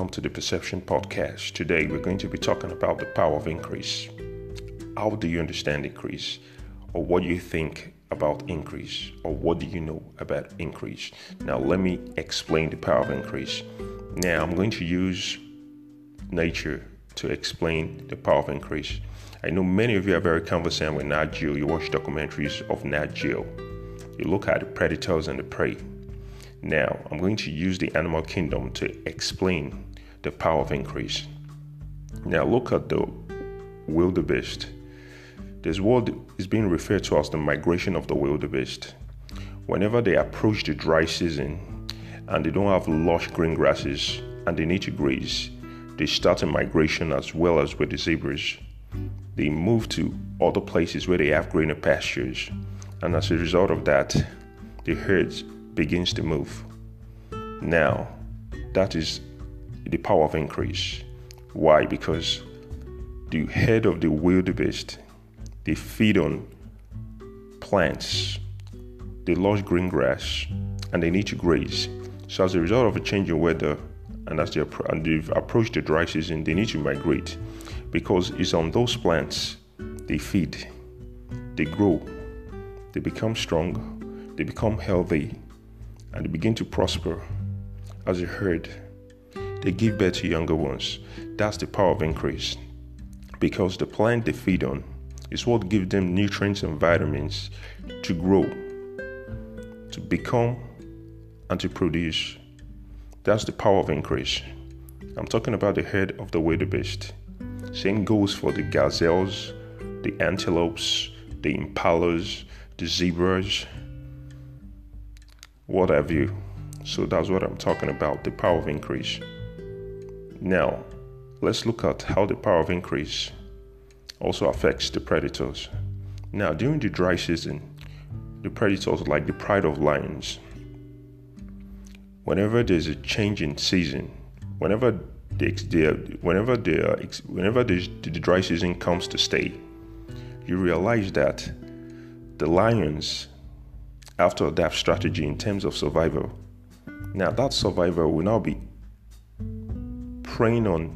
welcome to the Perception Podcast. Today we're going to be talking about the power of increase. How do you understand increase? Or what do you think about increase? Or what do you know about increase? Now, let me explain the power of increase. Now, I'm going to use nature to explain the power of increase. I know many of you are very conversant with Nat Geo. You watch documentaries of Nat Geo. You look at the predators and the prey now, I'm going to use the animal kingdom to explain the power of increase. Now, look at the wildebeest. This word is being referred to as the migration of the wildebeest. Whenever they approach the dry season and they don't have lush green grasses and they need to graze, they start a migration as well as with the zebras. They move to other places where they have greener pastures, and as a result of that, the herds begins to move. Now, that is the power of increase. Why? Because the head of the wildebeest, they feed on plants, they lush green grass, and they need to graze. So, as a result of a change in weather, and as they and they've approached the dry season, they need to migrate because it's on those plants they feed, they grow, they become strong, they become healthy, and they begin to prosper as a herd. They give birth to younger ones. That's the power of increase. Because the plant they feed on is what gives them nutrients and vitamins to grow, to become, and to produce. That's the power of increase. I'm talking about the head of the wildebeest. Same goes for the gazelles, the antelopes, the impalas, the zebras, what have you. So that's what I'm talking about the power of increase. Now, let's look at how the power of increase also affects the predators. Now, during the dry season, the predators, like the pride of lions, whenever there's a change in season, whenever the, whenever the whenever the, dry season comes to stay, you realize that the lions after adapt strategy in terms of survival. Now, that survival will now be preying on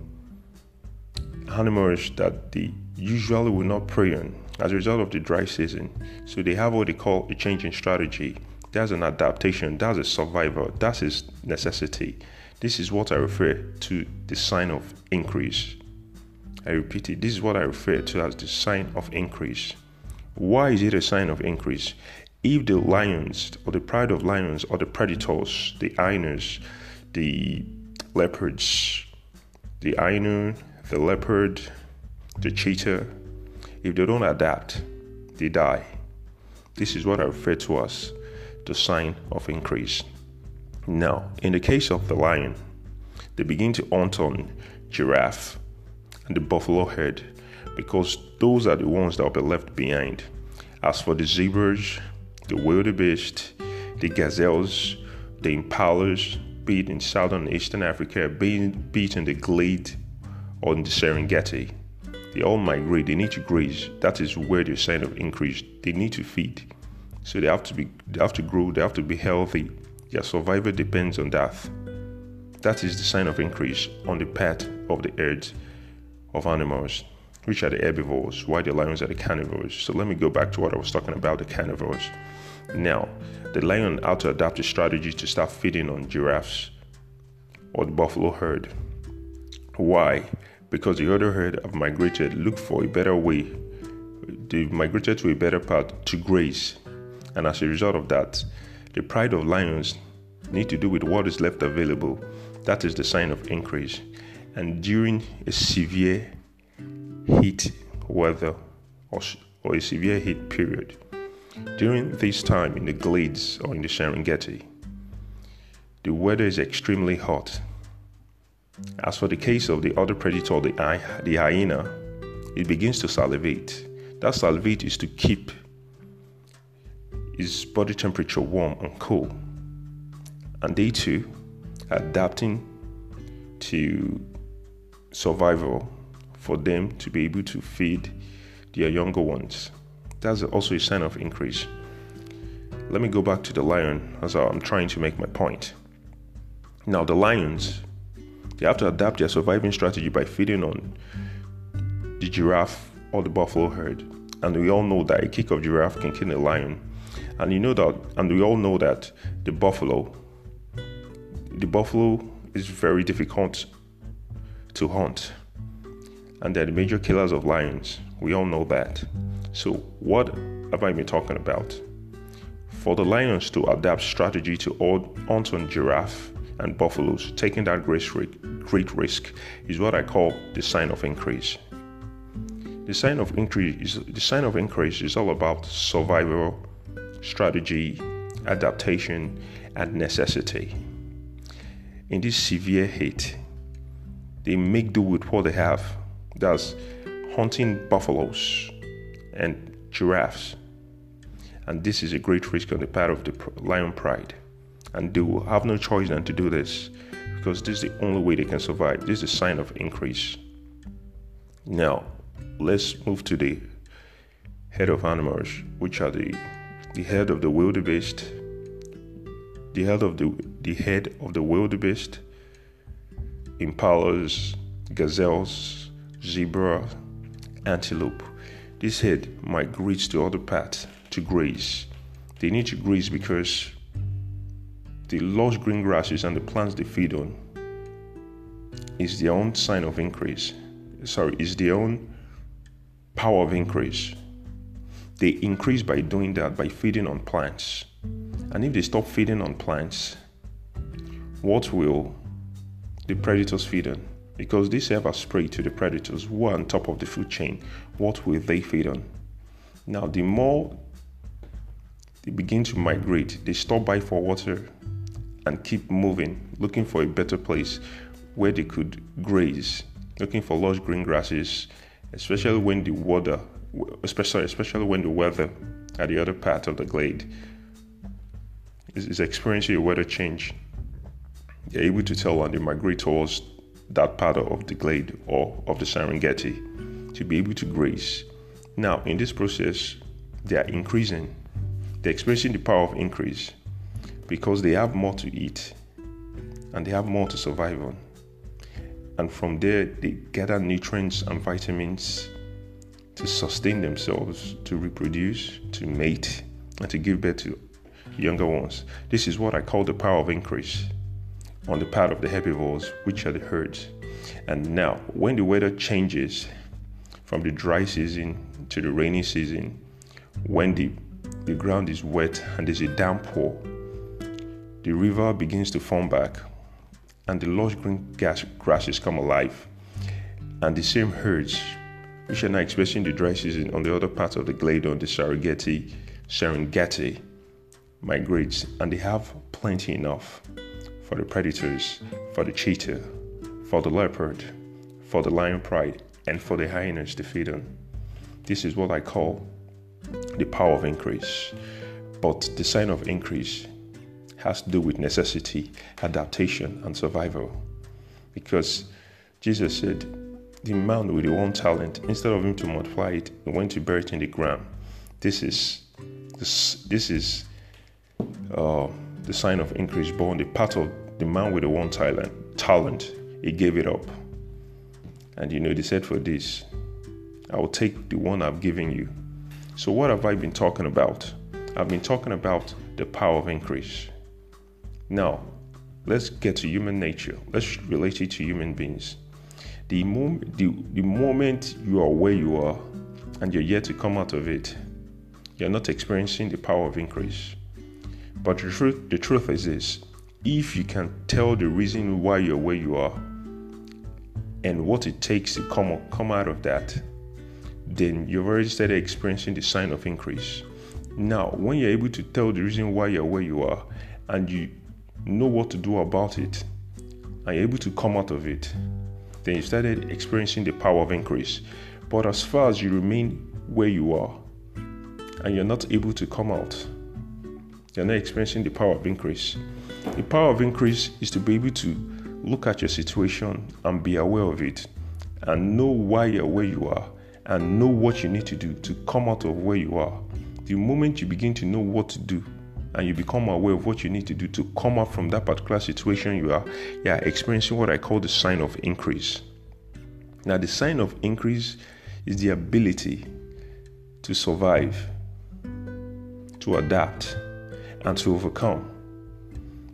animals that they usually would not prey on as a result of the dry season. So they have what they call a change in strategy. That's an adaptation, that's a survival, that's its necessity. This is what I refer to the sign of increase. I repeat it, this is what I refer to as the sign of increase. Why is it a sign of increase? if the lions or the pride of lions or the predators, the hyenas, the leopards, the hyena, the leopard, the cheetah, if they don't adapt, they die. This is what I refer to as the sign of increase. Now, in the case of the lion, they begin to hunt on giraffe and the buffalo herd because those are the ones that will be left behind. As for the zebras, the wildebeest, the gazelles, the impalas, be it in southern eastern Africa, be it in the glade on the Serengeti. They all migrate, they need to graze. That is where the sign of increase. They need to feed. So they have to be they have to grow, they have to be healthy. Their survival depends on that. That is the sign of increase on the part of the herds of animals, which are the herbivores, while the lions are the carnivores. So let me go back to what I was talking about the carnivores. Now, the lion had to adapt a strategy to start feeding on giraffes or the buffalo herd. Why? Because the other herd have migrated, look for a better way. They've migrated to a better path to graze. And as a result of that, the pride of lions need to do with what is left available. That is the sign of increase. And during a severe heat weather or, or a severe heat period, during this time in the glades or in the Serengeti, the weather is extremely hot. As for the case of the other predator, the, the hyena, it begins to salivate. That salivate is to keep its body temperature warm and cool. And they too adapting to survival for them to be able to feed their younger ones that's also a sign of increase. Let me go back to the lion as I'm trying to make my point. Now, the lions, They have to adapt their surviving strategy by feeding on the giraffe or the buffalo herd. And we all know that a kick of giraffe can kill a lion. And you know that, and we all know that the buffalo, the buffalo is very difficult to hunt. And they're the major killers of lions. We all know that. So, what have I been talking about? For the lions to adapt strategy to hunt on giraffe and buffaloes, taking that great risk, great risk is what I call the sign of increase. The sign of increase is the sign of increase is all about survival, strategy, adaptation, and necessity. In this severe heat, they make do with what they have. That's hunting buffaloes and giraffes. And this is a great risk on the part of the lion pride. And they will have no choice than to do this because this is the only way they can survive. This is a sign of increase. Now, let's move to the head of animals, which are the the head of the wildebeest, the head of the the head of the wildebeest, impalas, gazelles, zebra, antelope. This head migrates to other paths to graze. They need to graze because the lush green grasses and the plants they feed on is their own sign of increase. Sorry, is their own power of increase. They increase by doing that, by feeding on plants. And if they stop feeding on plants, what will the predators feed on? Because they serve as prey to the predators who are on top of the food chain. What will they feed on? Now, the more they begin to migrate, they stop by for water and keep moving, looking for a better place where they could graze, looking for lush green grasses especially when the water, especially especially when the weather at the other part of the glade is, is experiencing a weather change. They're able to tell when they migrate towards that part of the glade or of the Serengeti to be able to graze. Now, in this process, they are increasing. They're experiencing the power of increase because they have more to eat and they have more to survive on and from there they gather nutrients and vitamins to sustain themselves, to reproduce, to mate, and to give birth to younger ones. This is what I call the power of increase on the part of the herbivores, which are the herds. And now, when the weather changes from the dry season to the rainy season, when the, the ground is wet and there's a downpour, the river begins to form back and the lush green grass, grasses come alive. And the same herds, which are now expressing the dry season on the other part of the glade on the Serengeti, Serengeti migrates, and they have plenty enough for the predators, for the cheetah, for the leopard, for the lion pride, and for the hyenas to feed on. This is what I call the power of increase. But the sign of increase has to do with necessity, adaptation, and survival. Because Jesus said, the man with the one talent, instead of him to multiply it, he went to bury it in the ground. This is this, this is uh, the sign of increase born. The part of the man with the one talent, talent, he gave it up. And you know, they said for this, I will take the one I've given you. So, what have I been talking about? I've been talking about the power of increase. Now, let's get to human nature. Let's relate it to human beings. The, mom- the, the moment you are where you are and you're yet to come out of it, you're not experiencing the power of increase. But the truth, the truth is this if you can tell the reason why you're where you are and what it takes to come, come out of that, then you've already started experiencing the sign of increase. Now, when you're able to tell the reason why you're where you are and you know what to do about it, and you're able to come out of it, then you started experiencing the power of increase. But as far as you remain where you are and you're not able to come out, you're not experiencing the power of increase. The power of increase is to be able to look at your situation and be aware of it and know why you're where you are and know what you need to do to come out of where you are. The moment you begin to know what to do and you become aware of what you need to do to come up from that particular situation you are yeah experiencing what i call the sign of increase. Now the sign of increase is the ability to survive to adapt and to overcome.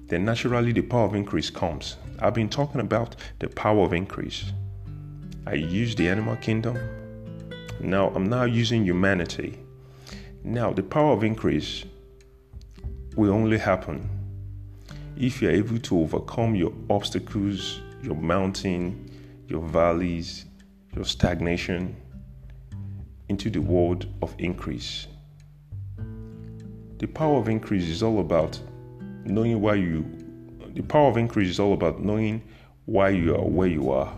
Then naturally the power of increase comes i've been talking about the power of increase. I use the animal kingdom. Now i'm now using humanity. Now the power of increase will only happen if you're able to overcome your obstacles, your mountain, your valleys, your stagnation into the world of increase. The power of increase is all about knowing why you the power of increase is all about knowing why you are where you are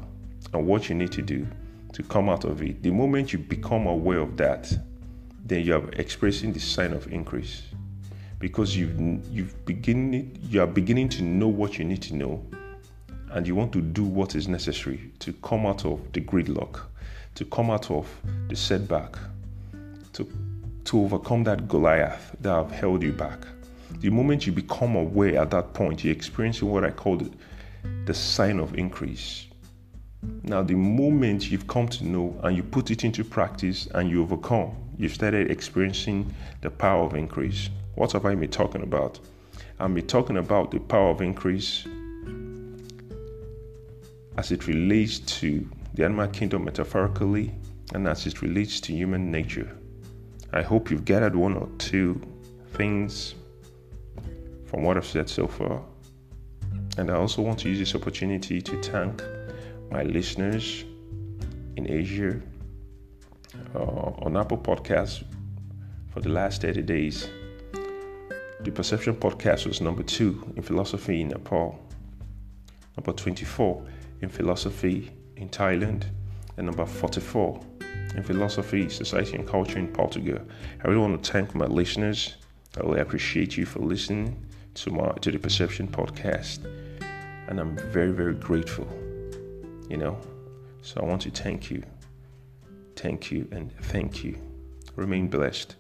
and what you need to do to come out of it. The moment you become aware of that, then you are expressing the sign of increase because you've you've beginning you are beginning to know what you need to know and you want to do what is necessary to come out of the gridlock to come out of the setback to to overcome that goliath that have held you back the moment you become aware at that point you're experiencing what i call the, sign of increase now the moment you've come to know and you put it into practice and you overcome you've started experiencing the power of increase what have I been talking about? I've been talking about the power of increase as it relates to the animal kingdom metaphorically and as it relates to human nature. I hope you've gathered one or two things from what I've said so far. And I also want to use this opportunity to thank my listeners in Asia uh, on Apple Podcasts for the last 30 days. The Perception Podcast was number two in philosophy in Nepal, number 24 in philosophy in Thailand, and number 44 in philosophy, society, and culture in Portugal. I really want to thank my listeners. I really appreciate you for listening to my to the Perception Podcast, and I'm very very grateful. You know, so I want to thank you, thank you, and thank you. Remain blessed.